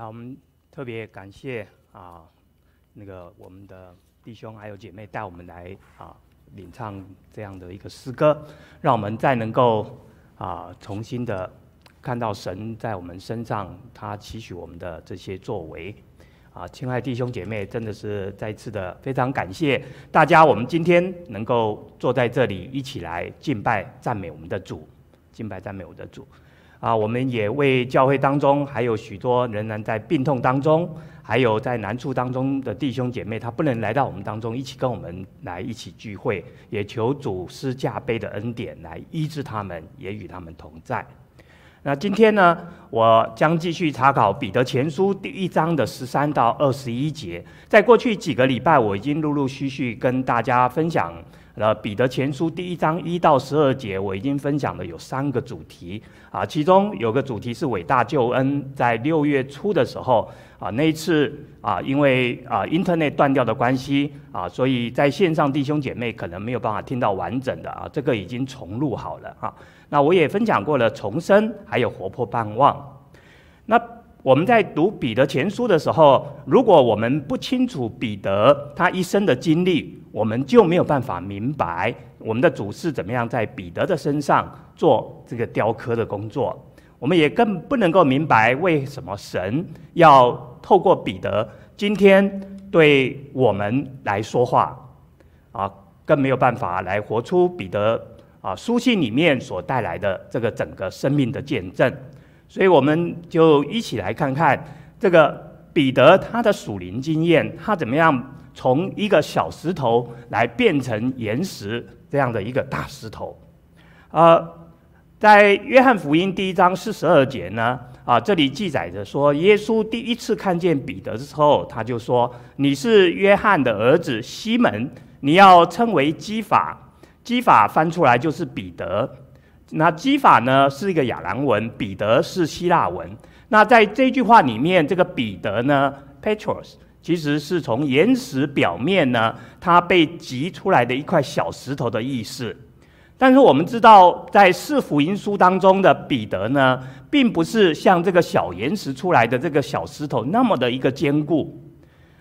好，我们特别感谢啊，那个我们的弟兄还有姐妹带我们来啊领唱这样的一个诗歌，让我们再能够啊重新的看到神在我们身上他期许我们的这些作为。啊，亲爱弟兄姐妹，真的是再次的非常感谢大家，我们今天能够坐在这里一起来敬拜赞美我们的主，敬拜赞美我们的主。啊，我们也为教会当中还有许多仍然在病痛当中，还有在难处当中的弟兄姐妹，他不能来到我们当中一起跟我们来一起聚会，也求主施加倍的恩典来医治他们，也与他们同在。那今天呢，我将继续查考彼得前书第一章的十三到二十一节。在过去几个礼拜，我已经陆陆续续跟大家分享了彼得前书第一章一到十二节。我已经分享了有三个主题啊，其中有个主题是伟大救恩。在六月初的时候啊，那一次啊，因为啊 Internet 断掉的关系啊，所以在线上弟兄姐妹可能没有办法听到完整的啊，这个已经重录好了啊。那我也分享过了重生，还有活泼盼望。那我们在读彼得前书的时候，如果我们不清楚彼得他一生的经历，我们就没有办法明白我们的主是怎么样在彼得的身上做这个雕刻的工作。我们也更不能够明白为什么神要透过彼得今天对我们来说话啊，更没有办法来活出彼得。啊，书信里面所带来的这个整个生命的见证，所以我们就一起来看看这个彼得他的属灵经验，他怎么样从一个小石头来变成岩石这样的一个大石头。呃，在约翰福音第一章四十二节呢，啊，这里记载着说，耶稣第一次看见彼得的时候，他就说：“你是约翰的儿子西门，你要称为基法。”基法翻出来就是彼得，那基法呢是一个亚兰文，彼得是希腊文。那在这句话里面，这个彼得呢，Petros，其实是从岩石表面呢，它被挤出来的一块小石头的意思。但是我们知道，在四福音书当中的彼得呢，并不是像这个小岩石出来的这个小石头那么的一个坚固。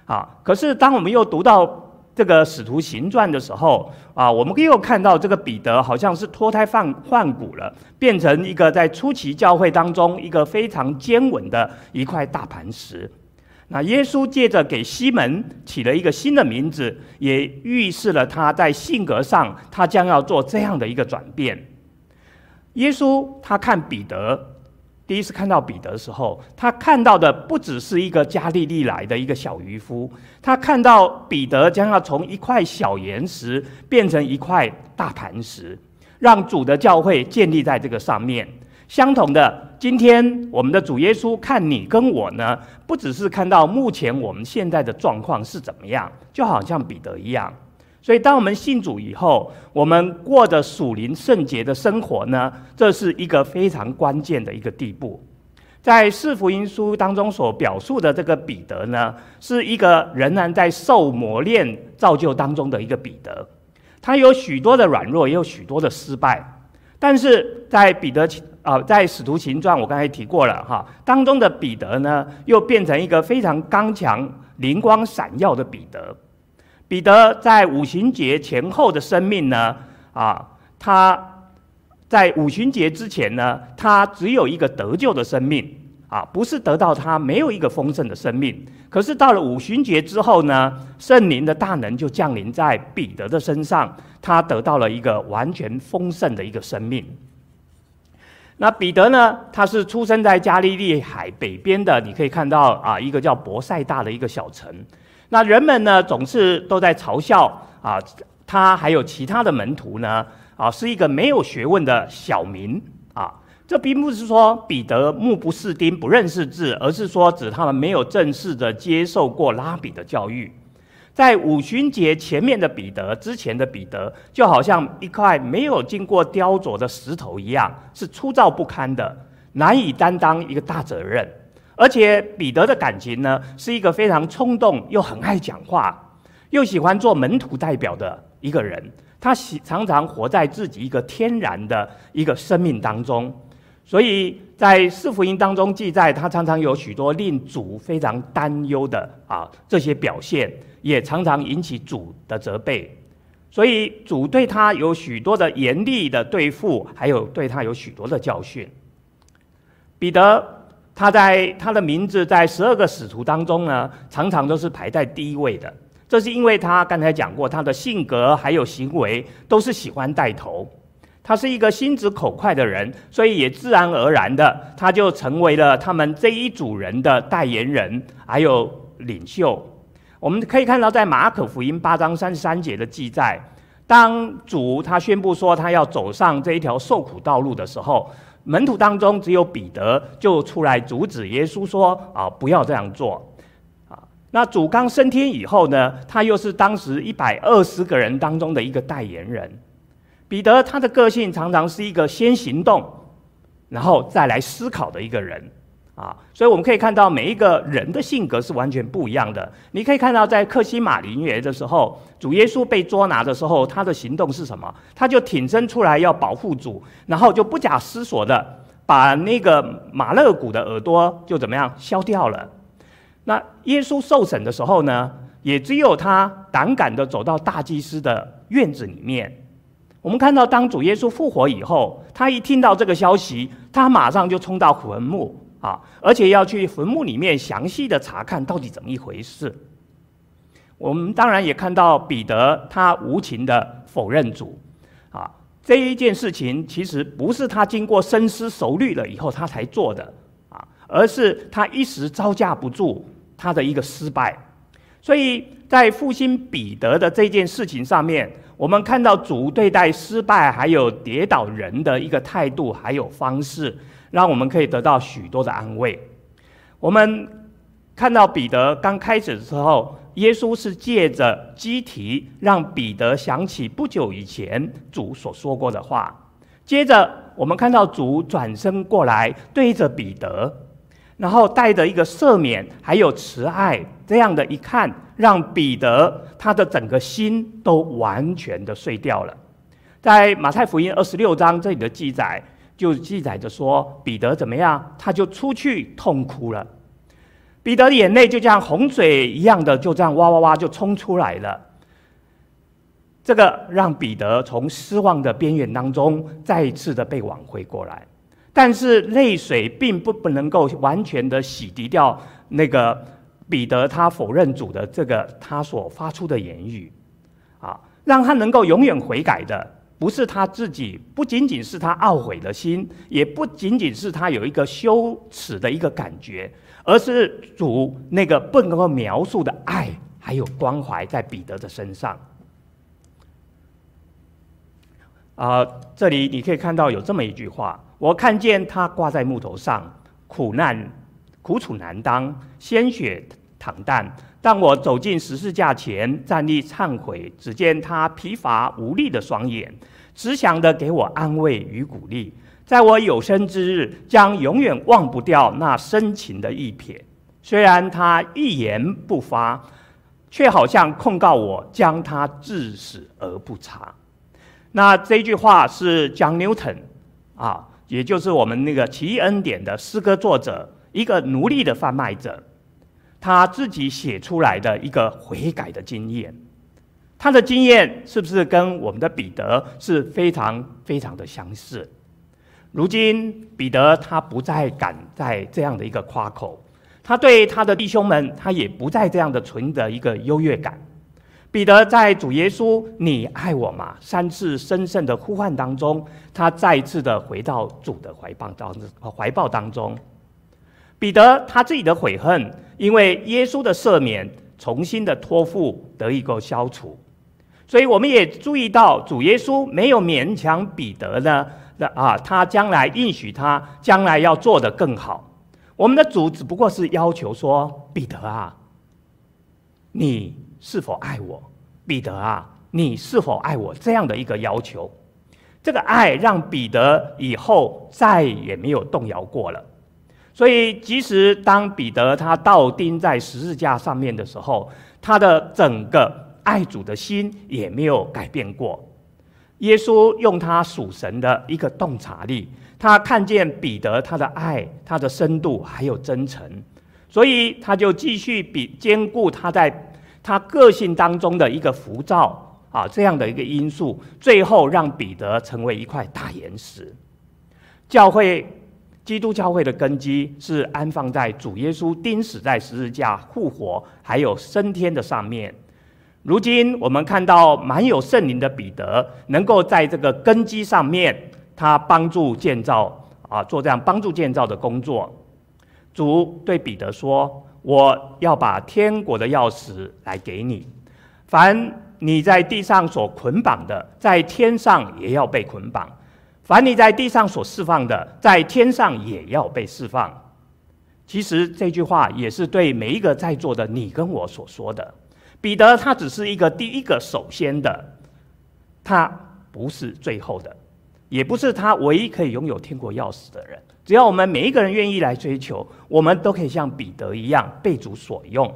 啊，可是当我们又读到。这个使徒行传的时候啊，我们又看到这个彼得好像是脱胎换换骨了，变成一个在初期教会当中一个非常坚稳的一块大磐石。那耶稣借着给西门起了一个新的名字，也预示了他在性格上他将要做这样的一个转变。耶稣他看彼得。第一次看到彼得的时候，他看到的不只是一个加利利来的一个小渔夫，他看到彼得将要从一块小岩石变成一块大磐石，让主的教会建立在这个上面。相同的，今天我们的主耶稣看你跟我呢，不只是看到目前我们现在的状况是怎么样，就好像彼得一样。所以，当我们信主以后，我们过着属灵圣洁的生活呢，这是一个非常关键的一个地步。在四福音书当中所表述的这个彼得呢，是一个仍然在受磨练造就当中的一个彼得。他有许多的软弱，也有许多的失败。但是在彼得啊、在使徒行传，我刚才提过了哈，当中的彼得呢，又变成一个非常刚强、灵光闪耀的彼得。彼得在五旬节前后的生命呢，啊，他在五旬节之前呢，他只有一个得救的生命，啊，不是得到他没有一个丰盛的生命。可是到了五旬节之后呢，圣灵的大能就降临在彼得的身上，他得到了一个完全丰盛的一个生命。那彼得呢，他是出生在加利利海北边的，你可以看到啊，一个叫伯赛大的一个小城。那人们呢，总是都在嘲笑啊，他还有其他的门徒呢，啊，是一个没有学问的小民啊。这并不是说彼得目不识丁不认识字，而是说指他们没有正式的接受过拉比的教育。在五旬节前面的彼得，之前的彼得，就好像一块没有经过雕琢的石头一样，是粗糙不堪的，难以担当一个大责任。而且彼得的感情呢，是一个非常冲动又很爱讲话，又喜欢做门徒代表的一个人。他喜常常活在自己一个天然的一个生命当中，所以在四福音当中记载，他常常有许多令主非常担忧的啊这些表现，也常常引起主的责备。所以主对他有许多的严厉的对付，还有对他有许多的教训。彼得，他在他的名字在十二个使徒当中呢，常常都是排在第一位的。这是因为他刚才讲过，他的性格还有行为都是喜欢带头。他是一个心直口快的人，所以也自然而然的，他就成为了他们这一组人的代言人，还有领袖。我们可以看到，在马可福音八章三十三节的记载，当主他宣布说他要走上这一条受苦道路的时候，门徒当中只有彼得就出来阻止耶稣说：“啊，不要这样做。”啊，那主刚升天以后呢，他又是当时一百二十个人当中的一个代言人。彼得他的个性常常是一个先行动，然后再来思考的一个人啊，所以我们可以看到每一个人的性格是完全不一样的。你可以看到在克西马林园的时候，主耶稣被捉拿的时候，他的行动是什么？他就挺身出来要保护主，然后就不假思索的把那个马勒古的耳朵就怎么样削掉了。那耶稣受审的时候呢，也只有他胆敢的走到大祭司的院子里面。我们看到，当主耶稣复活以后，他一听到这个消息，他马上就冲到坟墓啊，而且要去坟墓里面详细的查看到底怎么一回事。我们当然也看到彼得他无情的否认主啊，这一件事情其实不是他经过深思熟虑了以后他才做的啊，而是他一时招架不住他的一个失败。所以在复兴彼得的这件事情上面。我们看到主对待失败还有跌倒人的一个态度还有方式，让我们可以得到许多的安慰。我们看到彼得刚开始的时候，耶稣是借着鸡啼让彼得想起不久以前主所说过的话。接着，我们看到主转身过来对着彼得，然后带着一个赦免还有慈爱这样的一看。让彼得他的整个心都完全的碎掉了。在马太福音二十六章这里的记载，就记载着说，彼得怎么样？他就出去痛哭了。彼得的眼泪就像洪水一样的，就这样哇哇哇就冲出来了。这个让彼得从失望的边缘当中再一次的被挽回过来。但是泪水并不不能够完全的洗涤掉那个。彼得他否认主的这个他所发出的言语，啊，让他能够永远悔改的，不是他自己，不仅仅是他懊悔的心，也不仅仅是他有一个羞耻的一个感觉，而是主那个不能够描述的爱还有关怀在彼得的身上。啊，这里你可以看到有这么一句话：我看见他挂在木头上，苦难苦楚难当，鲜血。躺淡。当我走进十字架前，站立忏悔，只见他疲乏无力的双眼，慈祥的给我安慰与鼓励。在我有生之日，将永远忘不掉那深情的一瞥。虽然他一言不发，却好像控告我，将他致死而不查。那这句话是 John Newton 啊，也就是我们那个奇异恩典的诗歌作者，一个奴隶的贩卖者。他自己写出来的一个悔改的经验，他的经验是不是跟我们的彼得是非常非常的相似？如今彼得他不再敢在这样的一个夸口，他对他的弟兄们，他也不再这样的存着一个优越感。彼得在主耶稣“你爱我吗”三次深深的呼唤当中，他再次的回到主的怀抱当怀抱当中。彼得他自己的悔恨，因为耶稣的赦免，重新的托付得以够消除，所以我们也注意到主耶稣没有勉强彼得呢，啊，他将来应许他将来要做得更好。我们的主只不过是要求说：彼得啊，你是否爱我？彼得啊，你是否爱我？这样的一个要求，这个爱让彼得以后再也没有动摇过了。所以，即使当彼得他倒钉在十字架上面的时候，他的整个爱主的心也没有改变过。耶稣用他属神的一个洞察力，他看见彼得他的爱、他的深度还有真诚，所以他就继续比兼顾他在他个性当中的一个浮躁啊这样的一个因素，最后让彼得成为一块大岩石。教会，基督教会的根基是安放在主耶稣钉死在十字架、复活还有升天的上面。如今我们看到满有圣灵的彼得，能够在这个根基上面，他帮助建造啊，做这样帮助建造的工作。主对彼得说：“我要把天国的钥匙来给你，凡你在地上所捆绑的，在天上也要被捆绑；凡你在地上所释放的，在天上也要被释放。”其实这句话也是对每一个在座的你跟我所说的。彼得他只是一个第一个首先的，他不是最后的，也不是他唯一可以拥有天国钥匙的人。只要我们每一个人愿意来追求，我们都可以像彼得一样被主所用。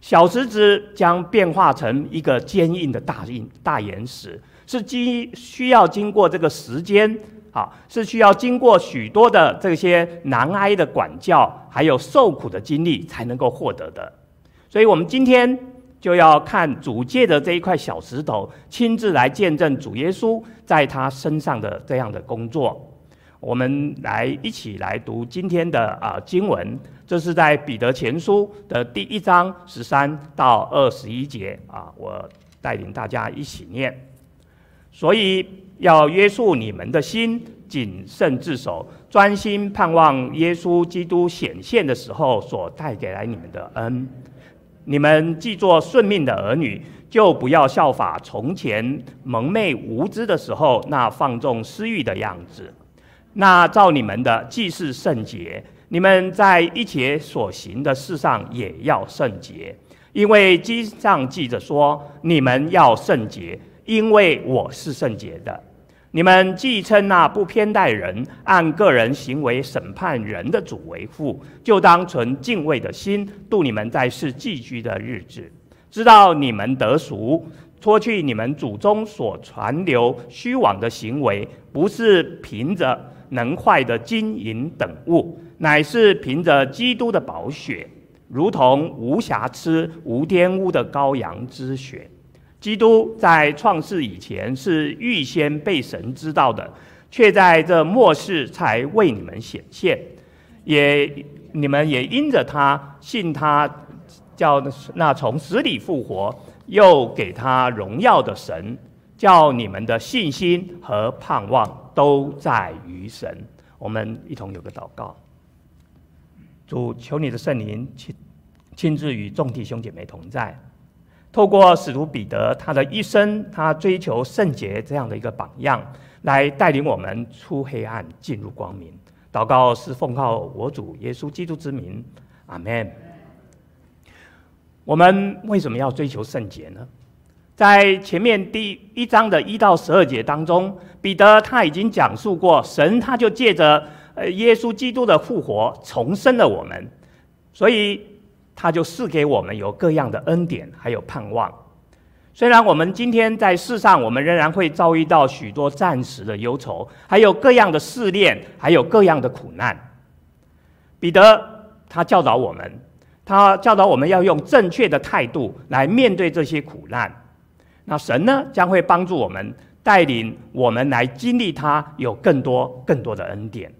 小石子将变化成一个坚硬的大硬大岩石，是经需要经过这个时间啊，是需要经过许多的这些难挨的管教，还有受苦的经历才能够获得的。所以，我们今天。就要看主借着这一块小石头，亲自来见证主耶稣在他身上的这样的工作。我们来一起来读今天的啊经文，这是在彼得前书的第一章十三到二十一节啊，我带领大家一起念。所以要约束你们的心，谨慎自守，专心盼望耶稣基督显现的时候所带给来你们的恩。你们既做顺命的儿女，就不要效法从前蒙昧无知的时候那放纵私欲的样子。那照你们的既是圣洁，你们在一切所行的事上也要圣洁，因为经上记着说：你们要圣洁，因为我是圣洁的。你们既称那不偏待人、按个人行为审判人的主为父，就当存敬畏的心度你们在世寄居的日子，知道你们得赎，脱去你们祖宗所传流虚妄的行为，不是凭着能坏的金银等物，乃是凭着基督的宝血，如同无瑕疵、无玷污的羔羊之血。基督在创世以前是预先被神知道的，却在这末世才为你们显现。也你们也因着他信他，叫那从死里复活又给他荣耀的神，叫你们的信心和盼望都在于神。我们一同有个祷告：主，求你的圣灵亲亲自与众弟兄姐妹同在。透过使徒彼得他的一生，他追求圣洁这样的一个榜样，来带领我们出黑暗进入光明。祷告是奉靠我主耶稣基督之名，阿门。我们为什么要追求圣洁呢？在前面第一章的一到十二节当中，彼得他已经讲述过，神他就借着呃耶稣基督的复活重生了我们，所以。他就赐给我们有各样的恩典，还有盼望。虽然我们今天在世上，我们仍然会遭遇到许多暂时的忧愁，还有各样的试炼，还有各样的苦难。彼得他教导我们，他教导我们要用正确的态度来面对这些苦难。那神呢，将会帮助我们，带领我们来经历他有更多更多的恩典。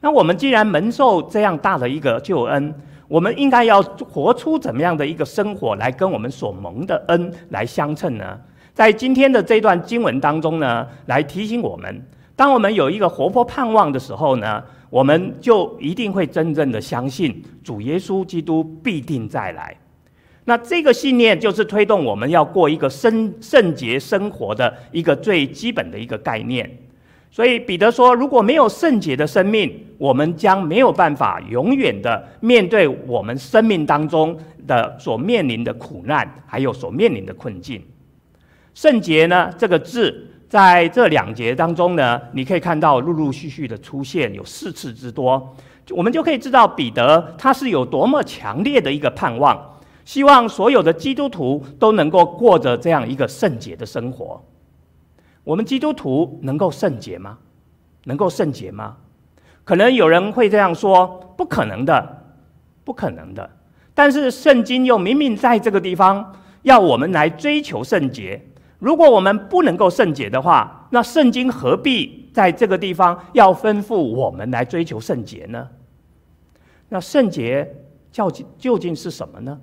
那我们既然蒙受这样大的一个救恩，我们应该要活出怎么样的一个生活来跟我们所蒙的恩来相称呢？在今天的这段经文当中呢，来提醒我们，当我们有一个活泼盼望的时候呢，我们就一定会真正的相信主耶稣基督必定再来。那这个信念就是推动我们要过一个圣圣洁生活的一个最基本的一个概念。所以彼得说：“如果没有圣洁的生命，我们将没有办法永远的面对我们生命当中的所面临的苦难，还有所面临的困境。圣洁呢，这个字在这两节当中呢，你可以看到陆陆续续的出现有四次之多，我们就可以知道彼得他是有多么强烈的一个盼望，希望所有的基督徒都能够过着这样一个圣洁的生活。”我们基督徒能够圣洁吗？能够圣洁吗？可能有人会这样说：不可能的，不可能的。但是圣经又明明在这个地方要我们来追求圣洁。如果我们不能够圣洁的话，那圣经何必在这个地方要吩咐我们来追求圣洁呢？那圣洁究竟究竟是什么呢？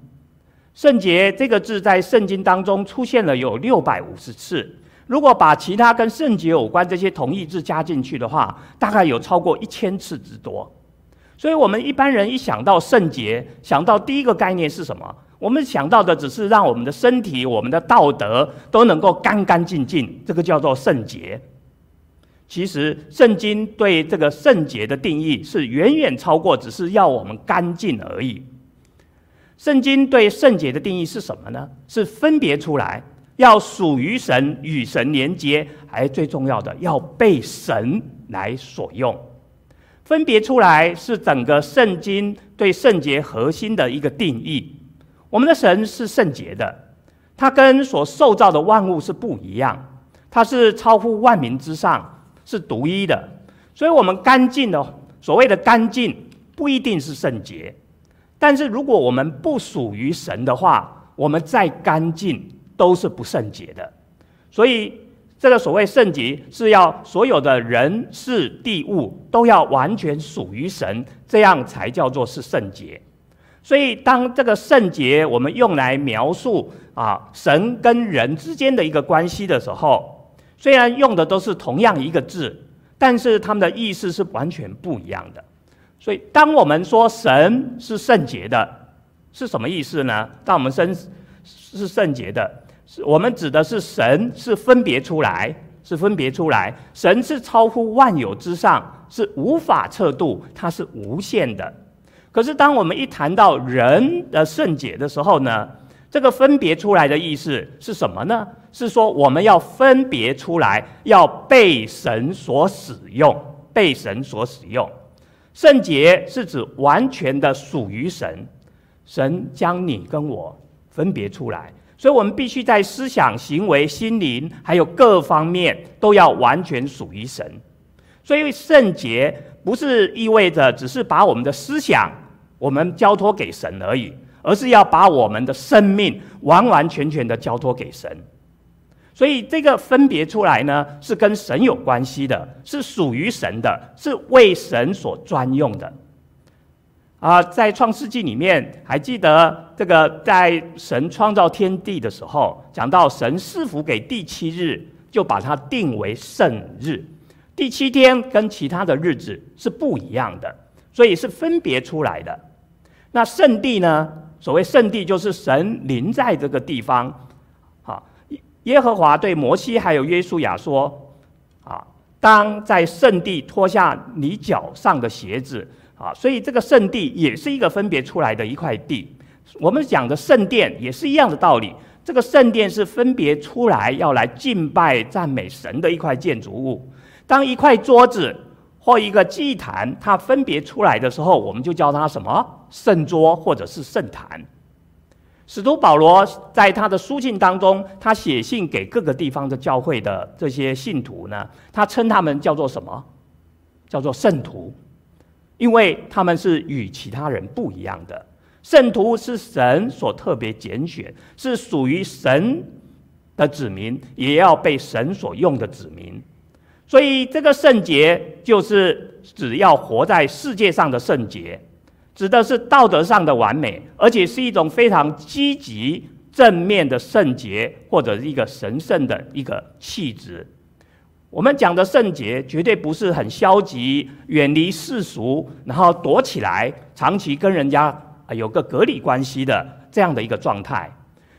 圣洁这个字在圣经当中出现了有六百五十次。如果把其他跟圣洁有关这些同义字加进去的话，大概有超过一千次之多。所以，我们一般人一想到圣洁，想到第一个概念是什么？我们想到的只是让我们的身体、我们的道德都能够干干净净，这个叫做圣洁。其实，圣经对这个圣洁的定义是远远超过只是要我们干净而已。圣经对圣洁的定义是什么呢？是分别出来。要属于神，与神连接，还最重要的要被神来所用。分别出来是整个圣经对圣洁核心的一个定义。我们的神是圣洁的，他跟所受造的万物是不一样，他是超乎万民之上，是独一的。所以，我们干净的所谓的干净，不一定是圣洁。但是，如果我们不属于神的话，我们再干净。都是不圣洁的，所以这个所谓圣洁是要所有的人事地物都要完全属于神，这样才叫做是圣洁。所以当这个圣洁我们用来描述啊神跟人之间的一个关系的时候，虽然用的都是同样一个字，但是他们的意思是完全不一样的。所以当我们说神是圣洁的，是什么意思呢？当我们身是圣洁的。我们指的是神是分别出来，是分别出来。神是超乎万有之上，是无法测度，它是无限的。可是当我们一谈到人的圣洁的时候呢，这个分别出来的意思是什么呢？是说我们要分别出来，要被神所使用，被神所使用。圣洁是指完全的属于神，神将你跟我分别出来。所以，我们必须在思想、行为、心灵，还有各方面，都要完全属于神。所以，圣洁不是意味着只是把我们的思想，我们交托给神而已，而是要把我们的生命完完全全的交托给神。所以，这个分别出来呢，是跟神有关系的，是属于神的，是为神所专用的。啊，在创世纪里面，还记得这个在神创造天地的时候，讲到神赐福给第七日，就把它定为圣日。第七天跟其他的日子是不一样的，所以是分别出来的。那圣地呢？所谓圣地，就是神临在这个地方。啊，耶和华对摩西还有约书亚说：啊，当在圣地脱下你脚上的鞋子。啊，所以这个圣地也是一个分别出来的一块地。我们讲的圣殿也是一样的道理。这个圣殿是分别出来要来敬拜赞美神的一块建筑物。当一块桌子或一个祭坛它分别出来的时候，我们就叫它什么？圣桌或者是圣坛。使徒保罗在他的书信当中，他写信给各个地方的教会的这些信徒呢，他称他们叫做什么？叫做圣徒。因为他们是与其他人不一样的，圣徒是神所特别拣选，是属于神的子民，也要被神所用的子民。所以，这个圣洁就是只要活在世界上的圣洁，指的是道德上的完美，而且是一种非常积极正面的圣洁，或者是一个神圣的一个气质。我们讲的圣洁，绝对不是很消极、远离世俗，然后躲起来，长期跟人家有个隔离关系的这样的一个状态。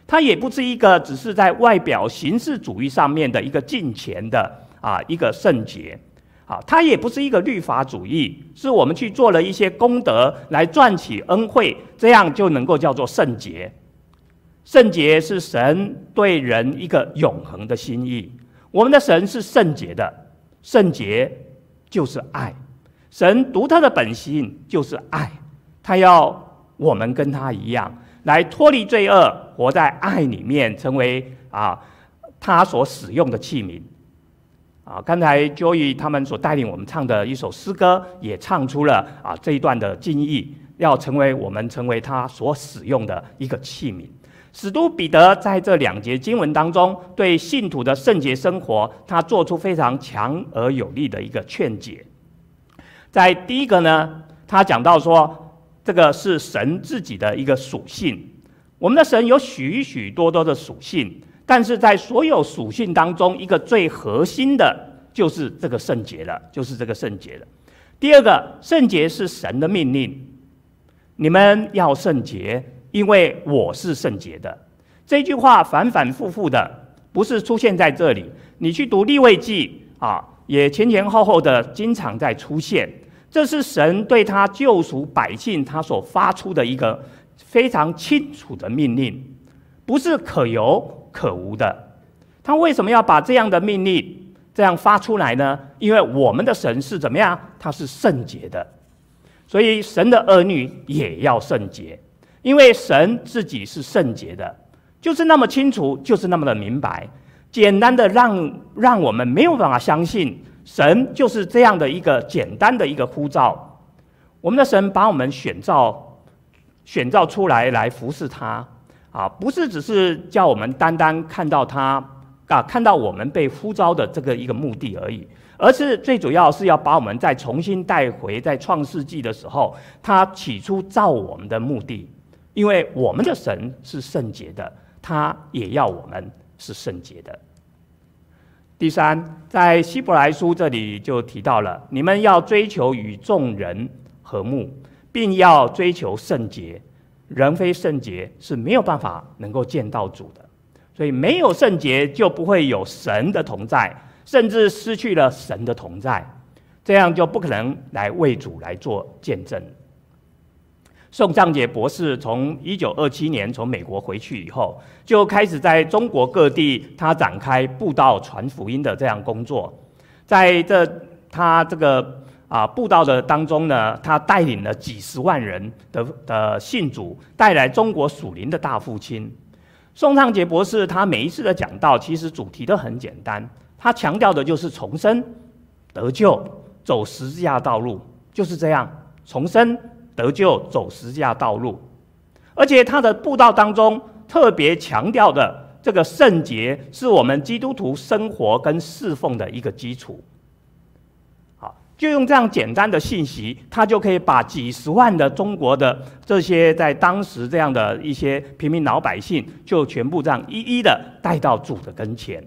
它也不是一个只是在外表形式主义上面的一个敬虔的啊一个圣洁。啊，它也不是一个律法主义，是我们去做了一些功德来赚取恩惠，这样就能够叫做圣洁。圣洁是神对人一个永恒的心意。我们的神是圣洁的，圣洁就是爱，神独特的本性就是爱，他要我们跟他一样，来脱离罪恶，活在爱里面，成为啊他所使用的器皿。啊，刚才 Joey 他们所带领我们唱的一首诗歌，也唱出了啊这一段的敬意，要成为我们成为他所使用的一个器皿。使徒彼得在这两节经文当中，对信徒的圣洁生活，他做出非常强而有力的一个劝解。在第一个呢，他讲到说，这个是神自己的一个属性。我们的神有许许多多的属性。但是在所有属性当中，一个最核心的就是这个圣洁了，就是这个圣洁了。第二个，圣洁是神的命令，你们要圣洁，因为我是圣洁的。这句话反反复复的，不是出现在这里。你去读立位记啊，也前前后后的经常在出现。这是神对他救赎百姓他所发出的一个非常清楚的命令，不是可有可无的，他为什么要把这样的命令这样发出来呢？因为我们的神是怎么样？他是圣洁的，所以神的儿女也要圣洁，因为神自己是圣洁的，就是那么清楚，就是那么的明白，简单的让让我们没有办法相信神就是这样的一个简单的一个呼召。我们的神把我们选召选召出来来服侍他。啊，不是只是叫我们单单看到他啊，看到我们被呼召的这个一个目的而已，而是最主要是要把我们再重新带回在创世纪的时候，他起初造我们的目的，因为我们的神是圣洁的，他也要我们是圣洁的。第三，在希伯来书这里就提到了，你们要追求与众人和睦，并要追求圣洁。人非圣洁是没有办法能够见到主的，所以没有圣洁就不会有神的同在，甚至失去了神的同在，这样就不可能来为主来做见证。宋尚杰博士从一九二七年从美国回去以后，就开始在中国各地他展开布道传福音的这样工作，在这他这个。啊，布道的当中呢，他带领了几十万人的的信主，带来中国属灵的大复兴。宋尚杰博士他每一次的讲道，其实主题都很简单，他强调的就是重生、得救、走十字架道路，就是这样，重生、得救、走十字架道路。而且他的布道当中特别强调的这个圣洁，是我们基督徒生活跟侍奉的一个基础。好就用这样简单的信息，他就可以把几十万的中国的这些在当时这样的一些平民老百姓，就全部这样一一的带到主的跟前。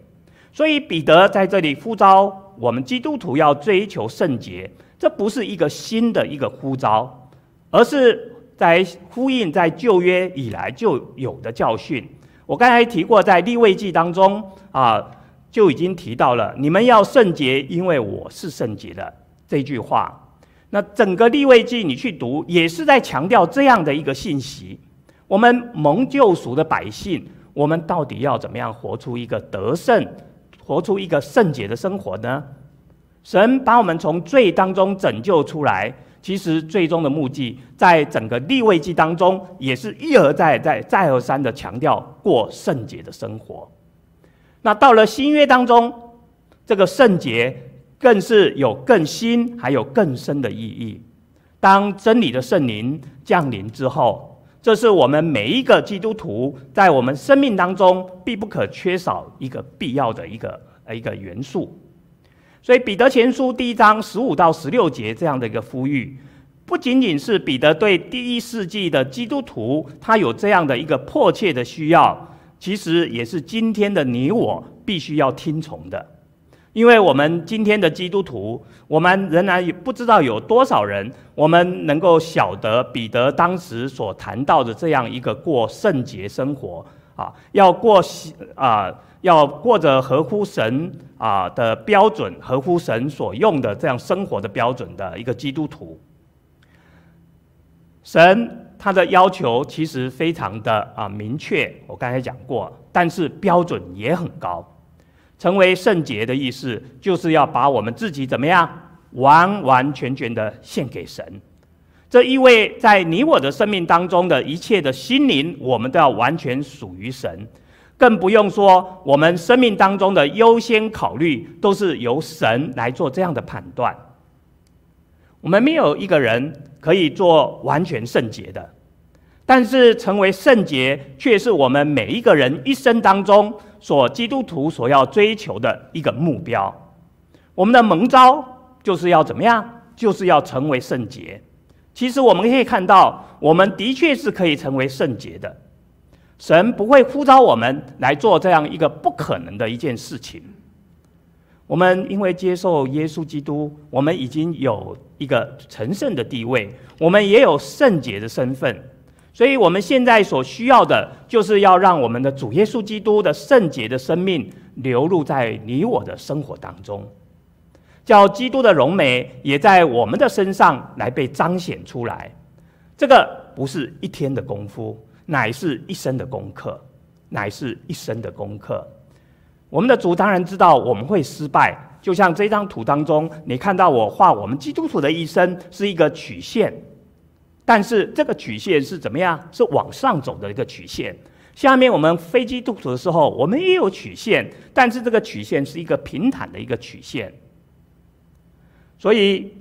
所以彼得在这里呼召我们基督徒要追求圣洁，这不是一个新的一个呼召，而是在呼应在旧约以来就有的教训。我刚才提过，在立位记当中啊，就已经提到了，你们要圣洁，因为我是圣洁的。这句话，那整个立位记你去读，也是在强调这样的一个信息。我们蒙救赎的百姓，我们到底要怎么样活出一个得胜、活出一个圣洁的生活呢？神把我们从罪当中拯救出来，其实最终的目的，在整个立位记当中，也是一而再、再再而三的强调过圣洁的生活。那到了新约当中，这个圣洁。更是有更新，还有更深的意义。当真理的圣灵降临之后，这是我们每一个基督徒在我们生命当中必不可缺少一个必要的一个呃一个元素。所以彼得前书第一章十五到十六节这样的一个呼吁，不仅仅是彼得对第一世纪的基督徒他有这样的一个迫切的需要，其实也是今天的你我必须要听从的。因为我们今天的基督徒，我们仍然也不知道有多少人，我们能够晓得彼得当时所谈到的这样一个过圣洁生活啊，要过啊，要过着合乎神啊的标准，合乎神所用的这样生活的标准的一个基督徒。神他的要求其实非常的啊明确，我刚才讲过，但是标准也很高。成为圣洁的意思，就是要把我们自己怎么样，完完全全的献给神。这意味在你我的生命当中的一切的心灵，我们都要完全属于神。更不用说我们生命当中的优先考虑，都是由神来做这样的判断。我们没有一个人可以做完全圣洁的，但是成为圣洁，却是我们每一个人一生当中所基督徒所要追求的一个目标。我们的蒙召就是要怎么样？就是要成为圣洁。其实我们可以看到，我们的确是可以成为圣洁的。神不会呼召我们来做这样一个不可能的一件事情。我们因为接受耶稣基督，我们已经有一个成圣的地位，我们也有圣洁的身份。所以，我们现在所需要的，就是要让我们的主耶稣基督的圣洁的生命流露在你我的生活当中，叫基督的荣美也在我们的身上来被彰显出来。这个不是一天的功夫。乃是一生的功课，乃是一生的功课。我们的主当然知道我们会失败，就像这张图当中，你看到我画我们基督徒的一生是一个曲线，但是这个曲线是怎么样？是往上走的一个曲线。下面我们非基督徒的时候，我们也有曲线，但是这个曲线是一个平坦的一个曲线。所以，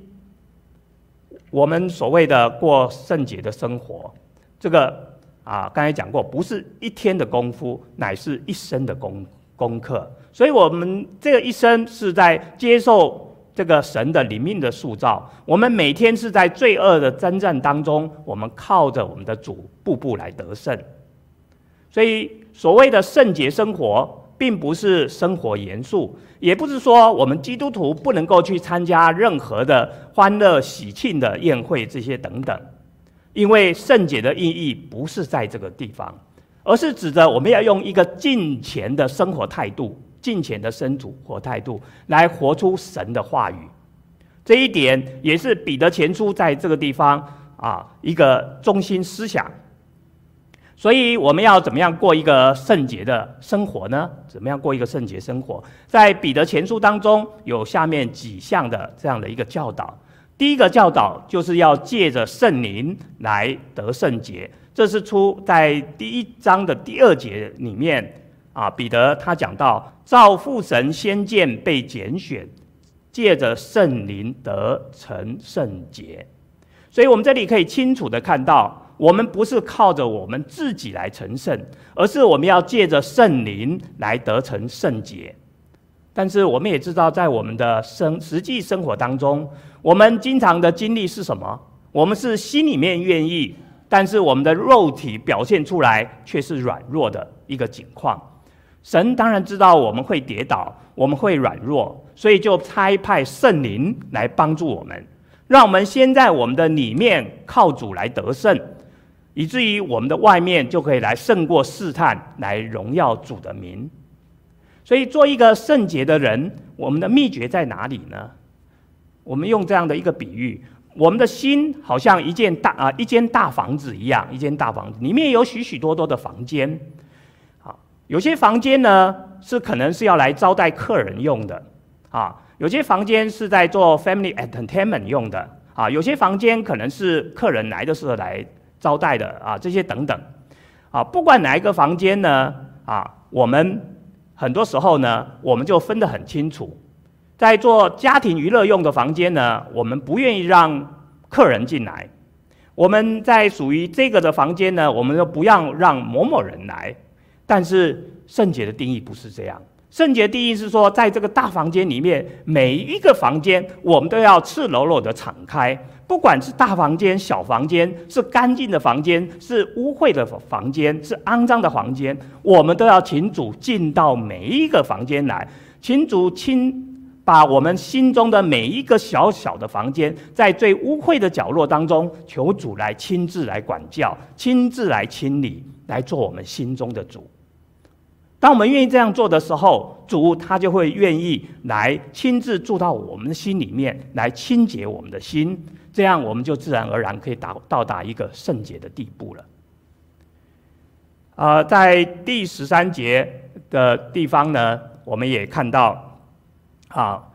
我们所谓的过圣洁的生活，这个。啊，刚才讲过，不是一天的功夫，乃是一生的功功课。所以，我们这个一生是在接受这个神的灵命的塑造。我们每天是在罪恶的征战当中，我们靠着我们的主，步步来得胜。所以，所谓的圣洁生活，并不是生活严肃，也不是说我们基督徒不能够去参加任何的欢乐喜庆的宴会这些等等。因为圣洁的意义不是在这个地方，而是指着我们要用一个敬虔的生活态度、敬虔的生主活态度来活出神的话语。这一点也是彼得前书在这个地方啊一个中心思想。所以我们要怎么样过一个圣洁的生活呢？怎么样过一个圣洁生活？在彼得前书当中有下面几项的这样的一个教导。第一个教导就是要借着圣灵来得圣洁，这是出在第一章的第二节里面啊。彼得他讲到，照父神先见被拣选，借着圣灵得成圣洁。所以，我们这里可以清楚的看到，我们不是靠着我们自己来成圣，而是我们要借着圣灵来得成圣洁。但是，我们也知道，在我们的生实际生活当中，我们经常的经历是什么？我们是心里面愿意，但是我们的肉体表现出来却是软弱的一个景况。神当然知道我们会跌倒，我们会软弱，所以就差派圣灵来帮助我们，让我们先在我们的里面靠主来得胜，以至于我们的外面就可以来胜过试探，来荣耀主的名。所以，做一个圣洁的人，我们的秘诀在哪里呢？我们用这样的一个比喻，我们的心好像一间大啊一间大房子一样，一间大房子里面有许许多多的房间，啊，有些房间呢是可能是要来招待客人用的，啊，有些房间是在做 family entertainment 用的，啊，有些房间可能是客人来的时候来招待的，啊，这些等等，啊，不管哪一个房间呢，啊，我们很多时候呢，我们就分得很清楚。在做家庭娱乐用的房间呢，我们不愿意让客人进来。我们在属于这个的房间呢，我们就不让让某某人来。但是圣洁的定义不是这样，圣洁定义是说，在这个大房间里面，每一个房间我们都要赤裸裸的敞开，不管是大房间、小房间，是干净的房间，是污秽的房间，是肮脏的房间，我们都要请主进到每一个房间来，请主亲。把我们心中的每一个小小的房间，在最污秽的角落当中，求主来亲自来管教，亲自来清理，来做我们心中的主。当我们愿意这样做的时候，主他就会愿意来亲自住到我们的心里面，来清洁我们的心，这样我们就自然而然可以达到达一个圣洁的地步了。呃，在第十三节的地方呢，我们也看到。啊，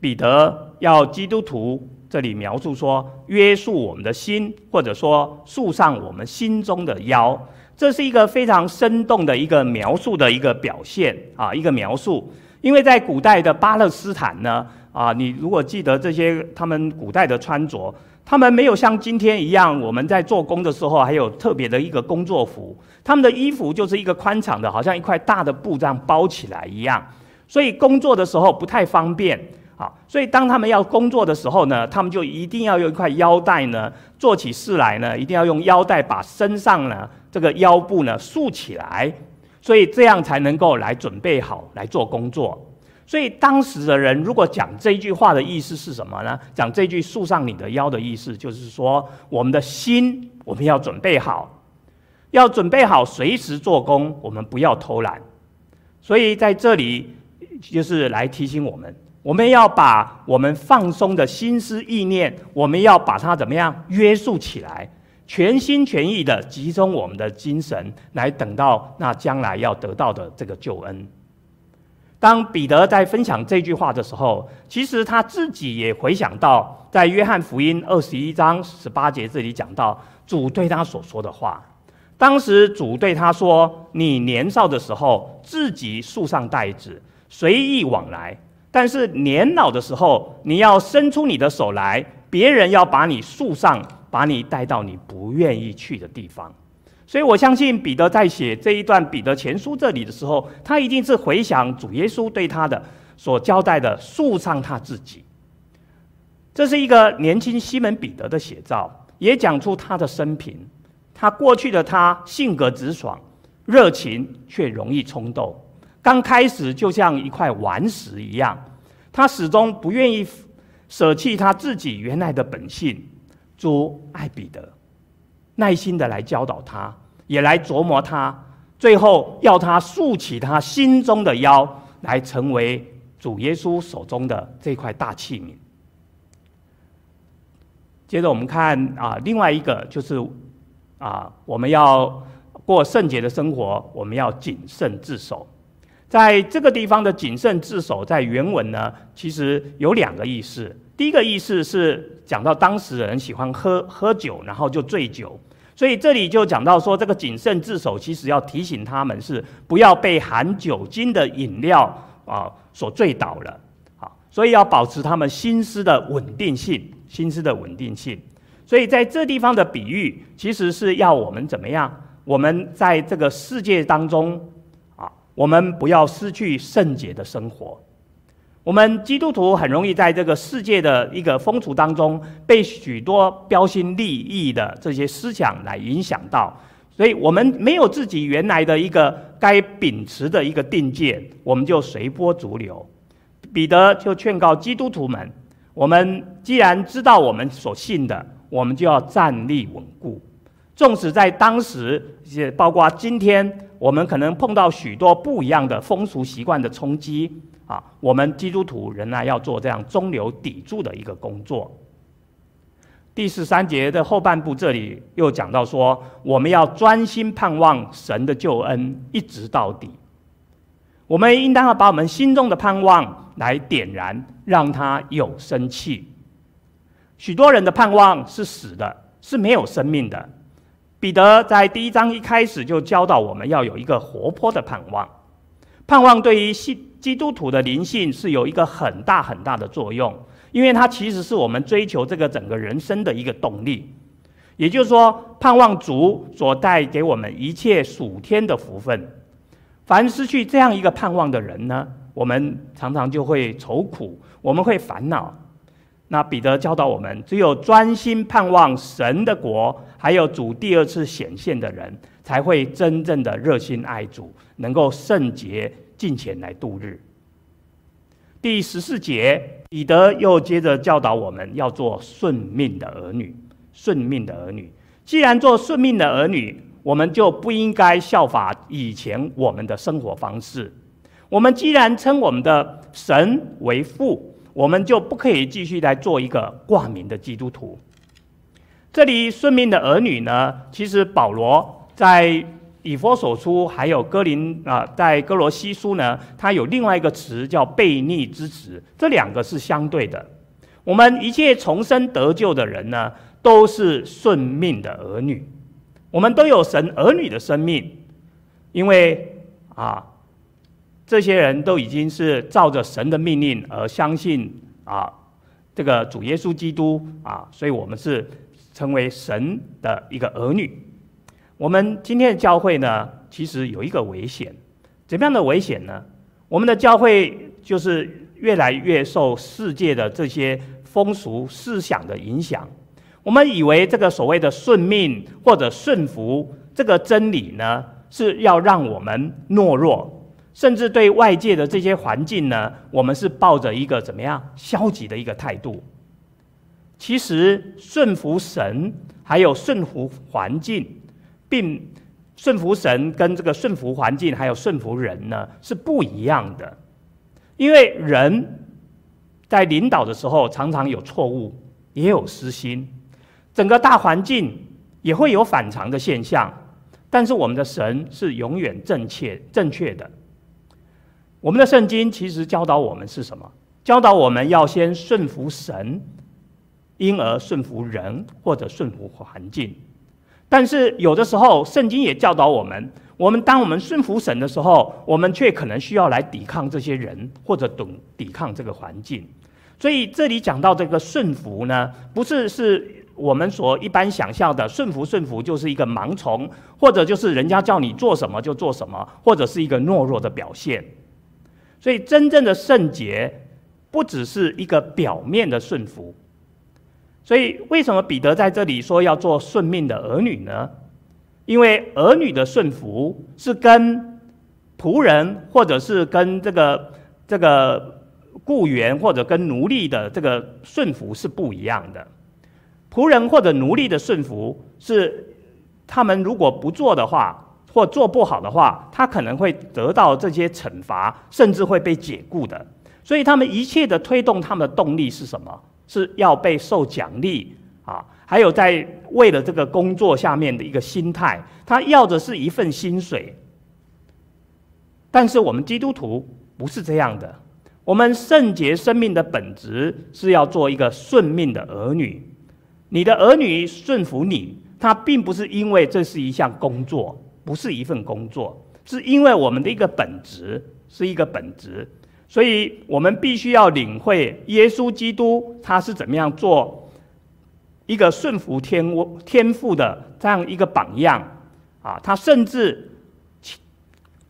彼得要基督徒这里描述说，约束我们的心，或者说束上我们心中的腰，这是一个非常生动的一个描述的一个表现啊，一个描述。因为在古代的巴勒斯坦呢，啊，你如果记得这些他们古代的穿着，他们没有像今天一样，我们在做工的时候还有特别的一个工作服，他们的衣服就是一个宽敞的，好像一块大的布这样包起来一样，所以工作的时候不太方便。好，所以当他们要工作的时候呢，他们就一定要用一块腰带呢，做起事来呢，一定要用腰带把身上呢这个腰部呢束起来，所以这样才能够来准备好来做工作。所以当时的人如果讲这句话的意思是什么呢？讲这句束上你的腰的意思，就是说我们的心我们要准备好，要准备好随时做工，我们不要偷懒。所以在这里就是来提醒我们。我们要把我们放松的心思意念，我们要把它怎么样约束起来，全心全意的集中我们的精神，来等到那将来要得到的这个救恩。当彼得在分享这句话的时候，其实他自己也回想到，在约翰福音二十一章十八节这里讲到主对他所说的话。当时主对他说：“你年少的时候，自己束上带子，随意往来。”但是年老的时候，你要伸出你的手来，别人要把你束上，把你带到你不愿意去的地方。所以我相信彼得在写这一段彼得前书这里的时候，他一定是回想主耶稣对他的所交代的，束上他自己。这是一个年轻西门彼得的写照，也讲出他的生平。他过去的他性格直爽，热情却容易冲动。刚开始就像一块顽石一样，他始终不愿意舍弃他自己原来的本性。主爱彼得，耐心的来教导他，也来琢磨他，最后要他竖起他心中的腰，来成为主耶稣手中的这块大器皿。接着我们看啊，另外一个就是啊，我们要过圣洁的生活，我们要谨慎自守。在这个地方的谨慎自守，在原文呢，其实有两个意思。第一个意思是讲到当时人喜欢喝喝酒，然后就醉酒，所以这里就讲到说，这个谨慎自守，其实要提醒他们是不要被含酒精的饮料啊所醉倒了。好，所以要保持他们心思的稳定性，心思的稳定性。所以在这地方的比喻，其实是要我们怎么样？我们在这个世界当中啊。我们不要失去圣洁的生活。我们基督徒很容易在这个世界的一个风俗当中，被许多标新立异的这些思想来影响到，所以我们没有自己原来的一个该秉持的一个定见，我们就随波逐流。彼得就劝告基督徒们：我们既然知道我们所信的，我们就要站立稳固。纵使在当时，也包括今天。我们可能碰到许多不一样的风俗习惯的冲击啊，我们基督徒仍然要做这样中流砥柱的一个工作。第十三节的后半部这里又讲到说，我们要专心盼望神的救恩，一直到底。我们应当要把我们心中的盼望来点燃，让它有生气。许多人的盼望是死的，是没有生命的。彼得在第一章一开始就教导我们要有一个活泼的盼望，盼望对于基督徒的灵性是有一个很大很大的作用，因为它其实是我们追求这个整个人生的一个动力。也就是说，盼望主所带给我们一切属天的福分。凡失去这样一个盼望的人呢，我们常常就会愁苦，我们会烦恼。那彼得教导我们，只有专心盼望神的国，还有主第二次显现的人，才会真正的热心爱主，能够圣洁敬虔来度日。第十四节，彼得又接着教导我们要做顺命的儿女。顺命的儿女，既然做顺命的儿女，我们就不应该效法以前我们的生活方式。我们既然称我们的神为父。我们就不可以继续来做一个挂名的基督徒。这里顺命的儿女呢，其实保罗在以弗所书还有哥林啊，在哥罗西书呢，它有另外一个词叫悖逆之子，这两个是相对的。我们一切重生得救的人呢，都是顺命的儿女。我们都有神儿女的生命，因为啊，这些人都已经是照着神的命令而相信啊，这个主耶稣基督啊，所以我们是成为神的一个儿女。我们今天的教会呢，其实有一个危险，怎么样的危险呢？我们的教会就是越来越受世界的这些风俗思想的影响。我们以为这个所谓的顺命或者顺服这个真理呢，是要让我们懦弱，甚至对外界的这些环境呢，我们是抱着一个怎么样消极的一个态度。其实顺服神还有顺服环境，并顺服神跟这个顺服环境还有顺服人呢，是不一样的，因为人在领导的时候常常有错误，也有私心。整个大环境也会有反常的现象，但是我们的神是永远正确正确的。我们的圣经其实教导我们是什么？教导我们要先顺服神，因而顺服人或者顺服环境。但是有的时候，圣经也教导我们，我们当我们顺服神的时候，我们却可能需要来抵抗这些人，或者懂抵抗这个环境。所以这里讲到这个顺服呢，不是是。我们所一般想象的顺服，顺服就是一个盲从，或者就是人家叫你做什么就做什么，或者是一个懦弱的表现。所以，真正的圣洁不只是一个表面的顺服。所以，为什么彼得在这里说要做顺命的儿女呢？因为儿女的顺服是跟仆人，或者是跟这个这个雇员，或者跟奴隶的这个顺服是不一样的。仆人或者奴隶的顺服，是他们如果不做的话，或做不好的话，他可能会得到这些惩罚，甚至会被解雇的。所以他们一切的推动他们的动力是什么？是要被受奖励啊，还有在为了这个工作下面的一个心态，他要的是一份薪水。但是我们基督徒不是这样的，我们圣洁生命的本质是要做一个顺命的儿女。你的儿女顺服你，他并不是因为这是一项工作，不是一份工作，是因为我们的一个本质是一个本质，所以我们必须要领会耶稣基督他是怎么样做一个顺服天天父的这样一个榜样啊，他甚至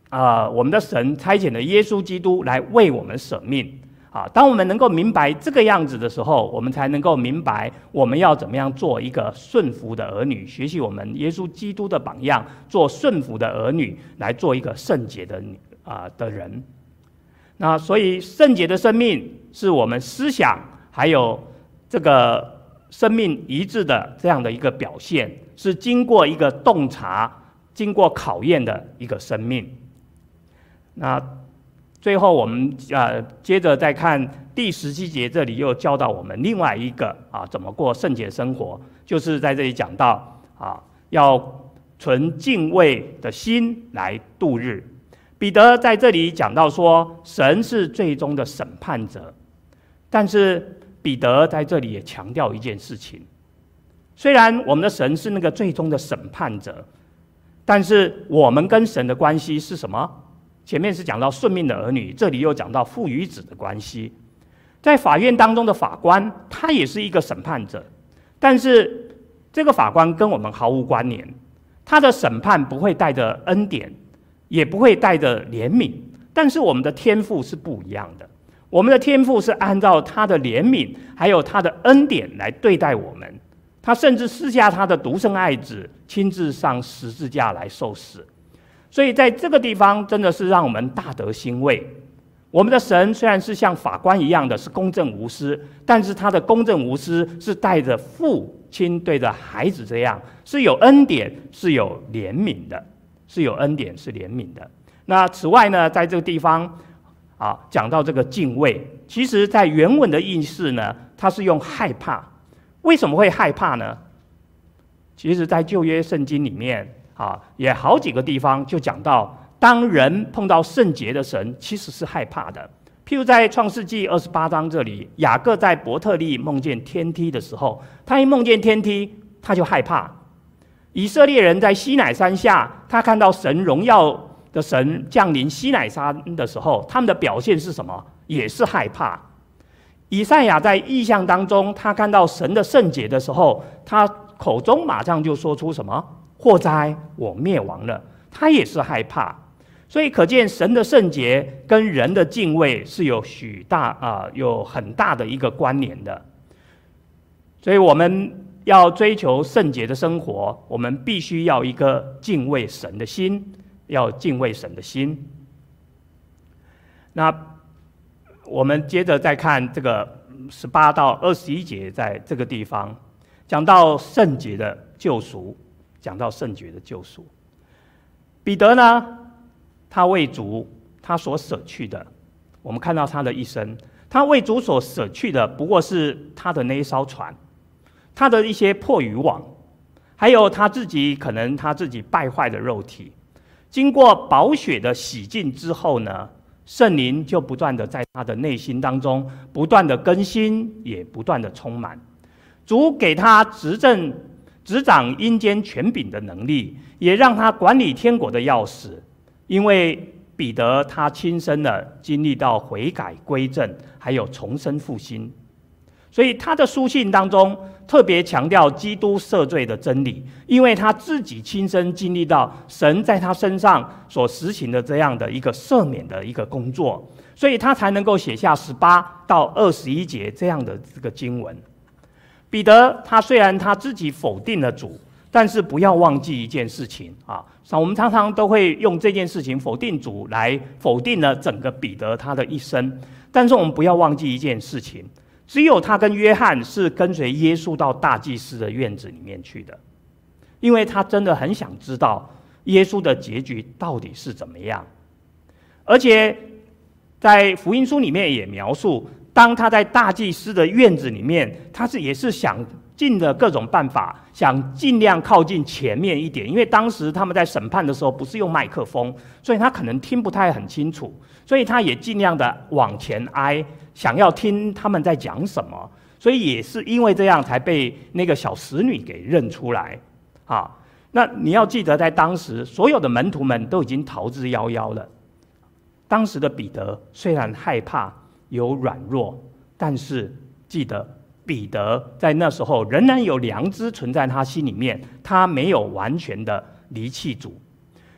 啊，我们的神差遣了耶稣基督来为我们舍命。啊，当我们能够明白这个样子的时候，我们才能够明白我们要怎么样做一个顺服的儿女，学习我们耶稣基督的榜样，做顺服的儿女，来做一个圣洁的啊、的人。那所以圣洁的生命是我们思想还有这个生命一致的这样的一个表现，是经过一个洞察、经过考验的一个生命。那。最后，我们呃接着再看第十七节，这里又教导我们另外一个啊怎么过圣洁生活，就是在这里讲到啊要存敬畏的心来度日。彼得在这里讲到说，神是最终的审判者，但是彼得在这里也强调一件事情：虽然我们的神是那个最终的审判者，但是我们跟神的关系是什么？前面是讲到顺命的儿女，这里又讲到父与子的关系。在法院当中的法官，他也是一个审判者，但是这个法官跟我们毫无关联。他的审判不会带着恩典，也不会带着怜悯。但是我们的天赋是不一样的，我们的天赋是按照他的怜悯还有他的恩典来对待我们。他甚至私下他的独生爱子，亲自上十字架来受死。所以在这个地方，真的是让我们大得欣慰。我们的神虽然是像法官一样的是公正无私，但是他的公正无私是带着父亲对着孩子这样，是有恩典，是有怜悯的，是有恩典，是怜悯的。那此外呢，在这个地方啊，讲到这个敬畏，其实在原文的意思呢，它是用害怕。为什么会害怕呢？其实，在旧约圣经里面。啊，也好几个地方就讲到，当人碰到圣洁的神，其实是害怕的。譬如在创世纪二十八章这里，雅各在伯特利梦见天梯的时候，他一梦见天梯，他就害怕。以色列人在西乃山下，他看到神荣耀的神降临西乃山的时候，他们的表现是什么？也是害怕。以赛亚在异象当中，他看到神的圣洁的时候，他口中马上就说出什么？祸灾，我灭亡了。他也是害怕。所以可见神的圣洁跟人的敬畏是有许大啊、有很大的一个关联的。所以我们要追求圣洁的生活，我们必须要一个敬畏神的心，要敬畏神的心。那我们接着再看这个十八到二十一节，在这个地方讲到圣洁的救赎，讲到圣洁的救赎。彼得呢，他为主他所舍去的，我们看到他的一生，他为主所舍去的不过是他的那一艘船。他的一些破渔网，还有他自己可能他自己败坏的肉体，经过宝血的洗净之后呢，圣灵就不断的在他的内心当中不断的更新，也不断的充满。主给他执政、执掌阴间权柄的能力，也让他管理天国的钥匙。因为彼得他亲身的经历到悔改归正，还有重生复兴。所以他的书信当中特别强调基督赦罪的真理，因为他自己亲身经历到神在他身上所实行的这样的一个赦免的一个工作，所以他才能够写下十八到二十一节这样的这个经文。彼得他虽然他自己否定了主，但是不要忘记一件事情啊，我们常常都会用这件事情否定主来否定了整个彼得他的一生，但是我们不要忘记一件事情。只有他跟约翰是跟随耶稣到大祭司的院子里面去的，因为他真的很想知道耶稣的结局到底是怎么样。而且在福音书里面也描述，当他在大祭司的院子里面，他是也是想尽的各种办法，想尽量靠近前面一点，因为当时他们在审判的时候不是用麦克风，所以他可能听不太很清楚，所以他也尽量的往前挨。想要听他们在讲什么，所以也是因为这样才被那个小使女给认出来啊。那你要记得，在当时所有的门徒们都已经逃之夭夭了。当时的彼得虽然害怕有软弱，但是记得彼得在那时候仍然有良知存在他心里面，他没有完全的离弃主。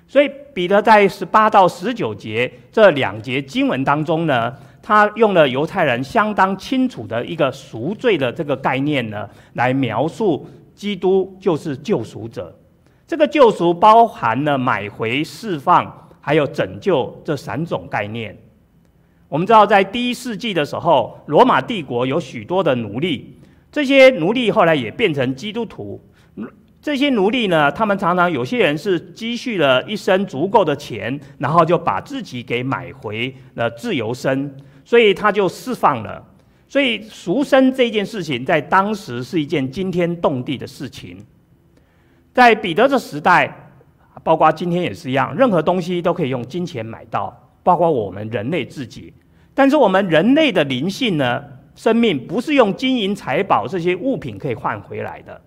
所以彼得在十八到十九节这两节经文当中呢，他用了犹太人相当清楚的一个赎罪的这个概念呢，来描述基督就是救赎者。这个救赎包含了买回、释放，还有拯救这三种概念。我们知道，在第一世纪的时候，罗马帝国有许多的奴隶，这些奴隶后来也变成基督徒。这些奴隶呢，他们常常有些人是积蓄了一生足够的钱，然后就把自己给买回了自由身。所以他就释放了，所以赎身这件事情在当时是一件惊天动地的事情。在彼得的时代，包括今天也是一样，任何东西都可以用金钱买到，包括我们人类自己。但是我们人类的灵性呢，生命不是用金银财宝这些物品可以换回来的。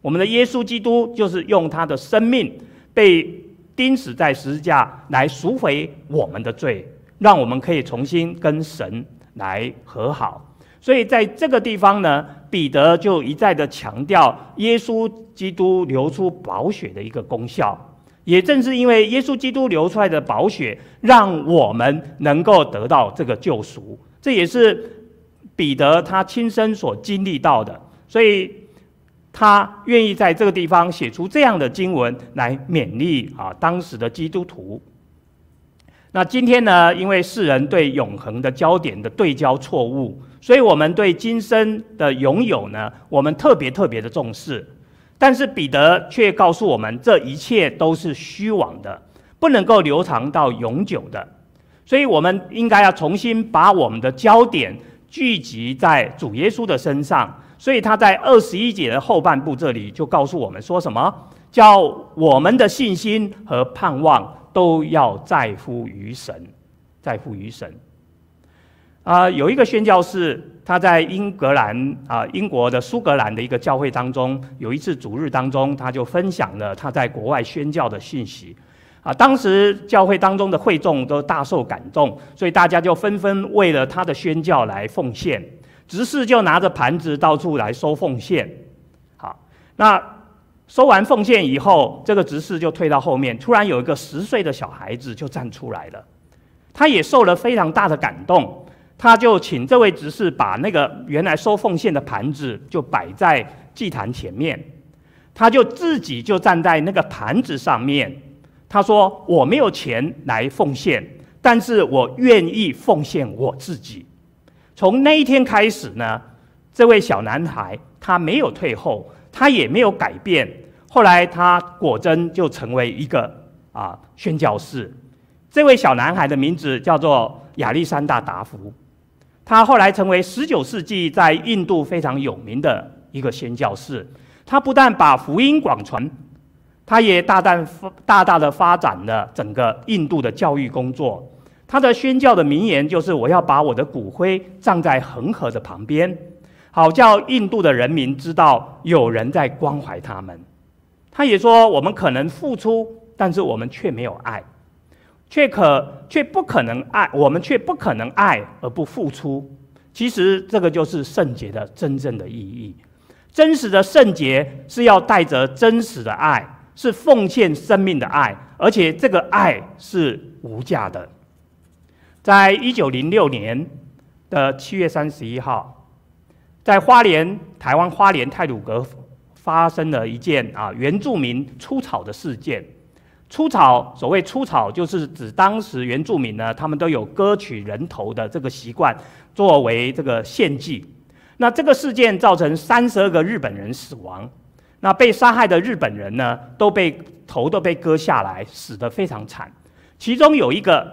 我们的耶稣基督就是用他的生命被钉死在十字架来赎回我们的罪。让我们可以重新跟神来和好，所以在这个地方呢，彼得就一再的强调耶稣基督流出宝血的一个功效。也正是因为耶稣基督流出来的宝血，让我们能够得到这个救赎。这也是彼得他亲身所经历到的，所以他愿意在这个地方写出这样的经文来勉励啊当时的基督徒。那今天呢，因为世人对永恒的焦点的对焦错误，所以我们对今生的拥有呢，我们特别特别的重视。但是彼得却告诉我们，这一切都是虚妄的，不能够流长到永久的。所以我们应该要重新把我们的焦点聚集在主耶稣的身上。所以他在二十一节的后半部这里就告诉我们说什么？叫我们的信心和盼望。都要在乎于神，在乎于神。啊，有一个宣教士，他在英格兰啊，英国的苏格兰的一个教会当中，有一次主日当中，他就分享了他在国外宣教的信息。啊，当时教会当中的会众都大受感动，所以大家就纷纷为了他的宣教来奉献。执事就拿着盘子到处来收奉献。好，那收完奉献以后，这个执事就退到后面，突然有一个十岁的小孩子就站出来了，他也受了非常大的感动。他就请这位执事把那个原来收奉献的盘子就摆在祭坛前面，他就自己就站在那个盘子上面。他说：“我没有钱来奉献，但是我愿意奉献我自己。”从那一天开始呢，这位小男孩他没有退后，他也没有改变。后来他果真就成为一个啊宣教士。这位小男孩的名字叫做亚历山大·达福。他后来成为十九世纪在印度非常有名的一个宣教士。他不但把福音广传，他也大胆大大的发展了整个印度的教育工作。他的宣教的名言就是：“我要把我的骨灰葬在恒河的旁边，好叫印度的人民知道有人在关怀他们。”他也说：“我们可能付出，但是我们却没有爱。”却可却不可能爱，我们却不可能爱而不付出。其实这个就是圣洁的真正的意义。真实的圣洁是要带着真实的爱，是奉献生命的爱，而且这个爱是无价的。在一九零六年的七月三十一号，在花莲台湾花莲太鲁阁发生了一件啊原住民出草的事件。出草，所谓出草，就是指当时原住民呢，他们都有割取人头的这个习惯，作为这个献祭。那这个事件造成三十二个日本人死亡，那被杀害的日本人呢，都被头都被割下来，死得非常惨。其中有一个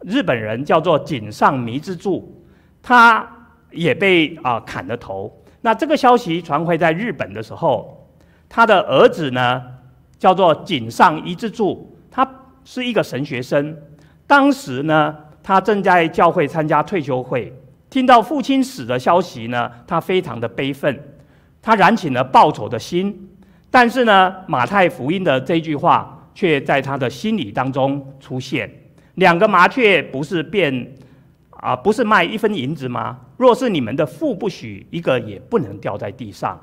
日本人叫做井上弥之助，他也被啊、砍了头。那这个消息传回在日本的时候，他的儿子呢？叫做井上一之助，他是一个神学生。当时呢，他正在教会参加退休会，听到父亲死的消息呢，他非常的悲愤，他燃起了报仇的心。但是呢，马太福音的这句话却在他的心里当中出现：两个麻雀不是变啊，不是卖一分银子吗？若是你们的父不许，一个也不能掉在地上。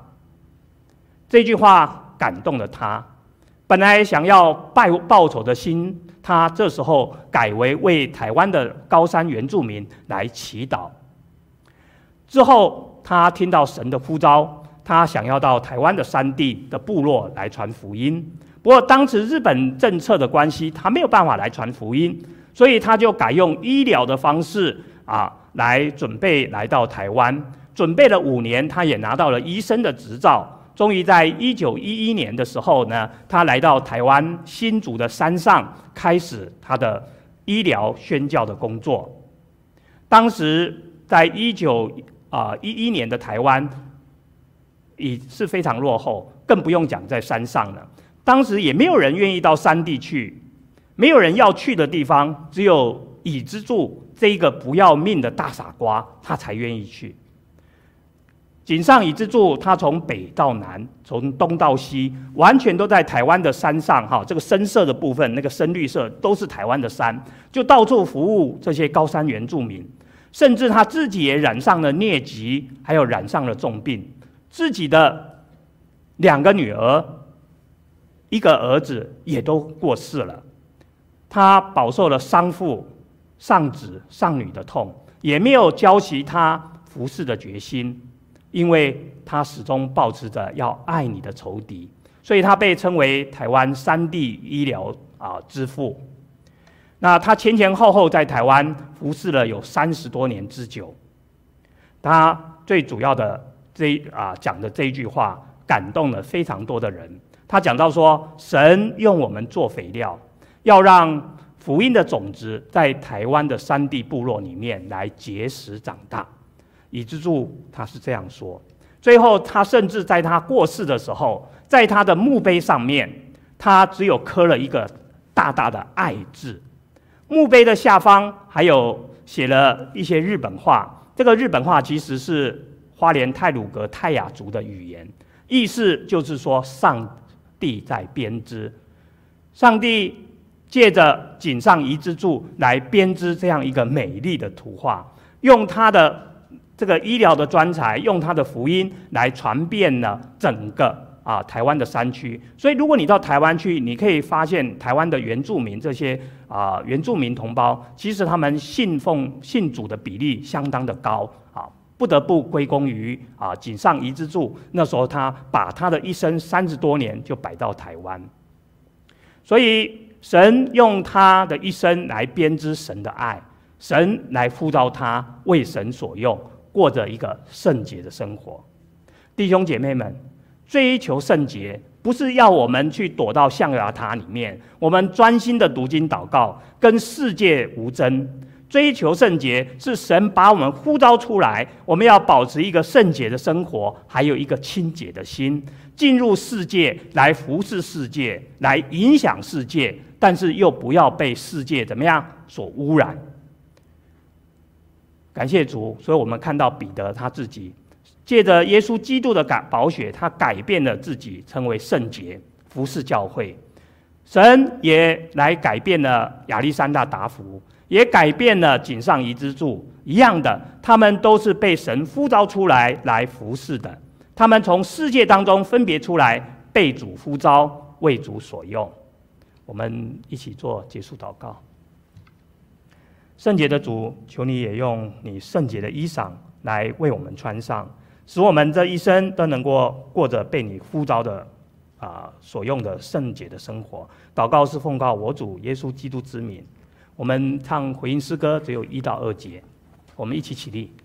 这句话感动了他。本来想要报报仇的心，他这时候改为为台湾的高山原住民来祈祷。之后，他听到神的呼召，他想要到台湾的山地的部落来传福音。不过，当时日本政策的关系，他没有办法来传福音，所以他就改用医疗的方式啊，来准备来到台湾。准备了五年，他也拿到了医生的执照。终于在一九一一年的时候呢，他来到台湾新竹的山上，开始他的医疗宣教的工作。当时在一九啊一一年的台湾，已是非常落后，更不用讲在山上了。当时也没有人愿意到山地去，没有人要去的地方，只有以之助这一个不要命的大傻瓜，他才愿意去。井上以之助，他从北到南，从东到西，完全都在台湾的山上。哈，这个深色的部分，那个深绿色，都是台湾的山，就到处服务这些高山原住民。甚至他自己也染上了疟疾，还有染上了重病。自己的两个女儿，一个儿子也都过世了。他饱受了丧父、丧子、丧女的痛，也没有浇熄他服侍的决心。因为他始终保持着要爱你的仇敌，所以他被称为台湾山地医疗啊之父。那他前前后后在台湾服侍了有三十多年之久。他最主要的这啊讲的这一句话，感动了非常多的人。他讲到说，神用我们做肥料，要让福音的种子在台湾的山地部落里面来结实长大。以之助他是这样说，最后他甚至在他过世的时候，在他的墓碑上面，他只有刻了一个大大的“爱”字。墓碑的下方还有写了一些日本话。这个日本话其实是花莲泰鲁阁泰雅族的语言，意思就是说上帝在编织，上帝借着井上伊之助来编织这样一个美丽的图画，用他的这个医疗的专才，用他的福音来传遍了整个啊台湾的山区。所以，如果你到台湾去，你可以发现台湾的原住民这些啊原住民同胞，其实他们信奉信主的比例相当的高啊，不得不归功于啊井上伊之助。那时候他把他的一生三十多年就摆到台湾，所以神用他的一生来编织神的爱，神来呼召他为神所用。过着一个圣洁的生活，弟兄姐妹们，追求圣洁不是要我们去躲到象牙塔里面，我们专心的读经祷告，跟世界无争。追求圣洁是神把我们呼召出来，我们要保持一个圣洁的生活，还有一个清洁的心，进入世界来服侍世界，来影响世界，但是又不要被世界怎么样所污染。感谢主，所以我们看到彼得他自己借着耶稣基督的改宝血，他改变了自己，成为圣洁，服侍教会。神也来改变了亚历山大达福，也改变了井上伊之助，一样的，他们都是被神呼召出来来服侍的。他们从世界当中分别出来，被主呼召，为主所用。我们一起做结束祷告。圣洁的主，求你也用你圣洁的衣裳来为我们穿上，使我们这一生都能够过着被你呼召的啊所用的圣洁的生活。祷告是奉告我主耶稣基督之名。我们唱回应诗歌，只有一到二节，我们一起起立。